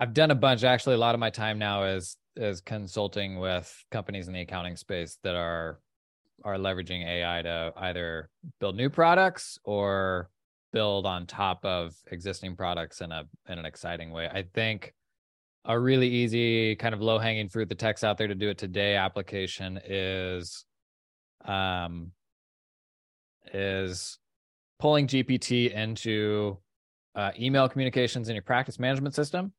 I've done a bunch. Actually, a lot of my time now is is consulting with companies in the accounting space that are are leveraging AI to either build new products or build on top of existing products in a in an exciting way. I think a really easy kind of low hanging fruit the tech's out there to do it today application is um is pulling GPT into uh, email communications in your practice management system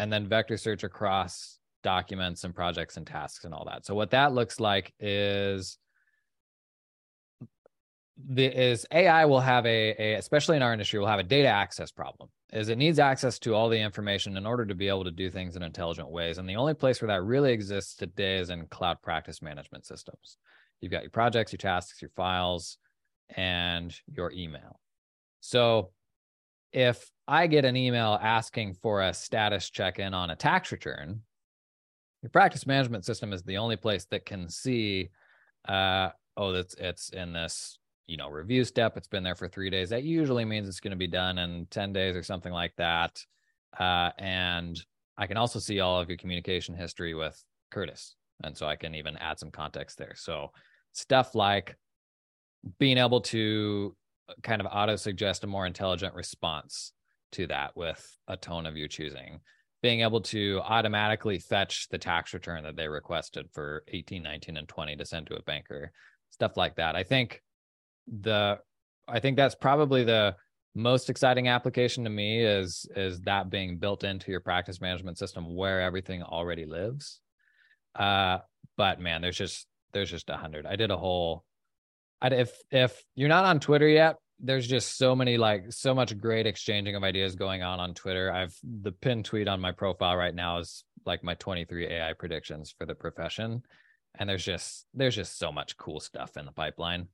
and then vector search across documents and projects and tasks and all that. So what that looks like is the is AI will have a, a especially in our industry will have a data access problem. Is it needs access to all the information in order to be able to do things in intelligent ways. And the only place where that really exists today is in cloud practice management systems. You've got your projects, your tasks, your files, and your email. So if I get an email asking for a status check in on a tax return, your practice management system is the only place that can see, uh, oh, it's it's in this you know review step. It's been there for three days. That usually means it's going to be done in ten days or something like that. Uh, and I can also see all of your communication history with Curtis, and so I can even add some context there. So stuff like being able to kind of auto suggest a more intelligent response to that with a tone of your choosing. Being able to automatically fetch the tax return that they requested for 18 19 and 20 to send to a banker stuff like that. I think the i think that's probably the most exciting application to me is is that being built into your practice management system where everything already lives. Uh but man there's just there's just a hundred. I did a whole if if you're not on twitter yet there's just so many like so much great exchanging of ideas going on on Twitter. I've the pinned tweet on my profile right now is like my 23 AI predictions for the profession, and there's just there's just so much cool stuff in the pipeline.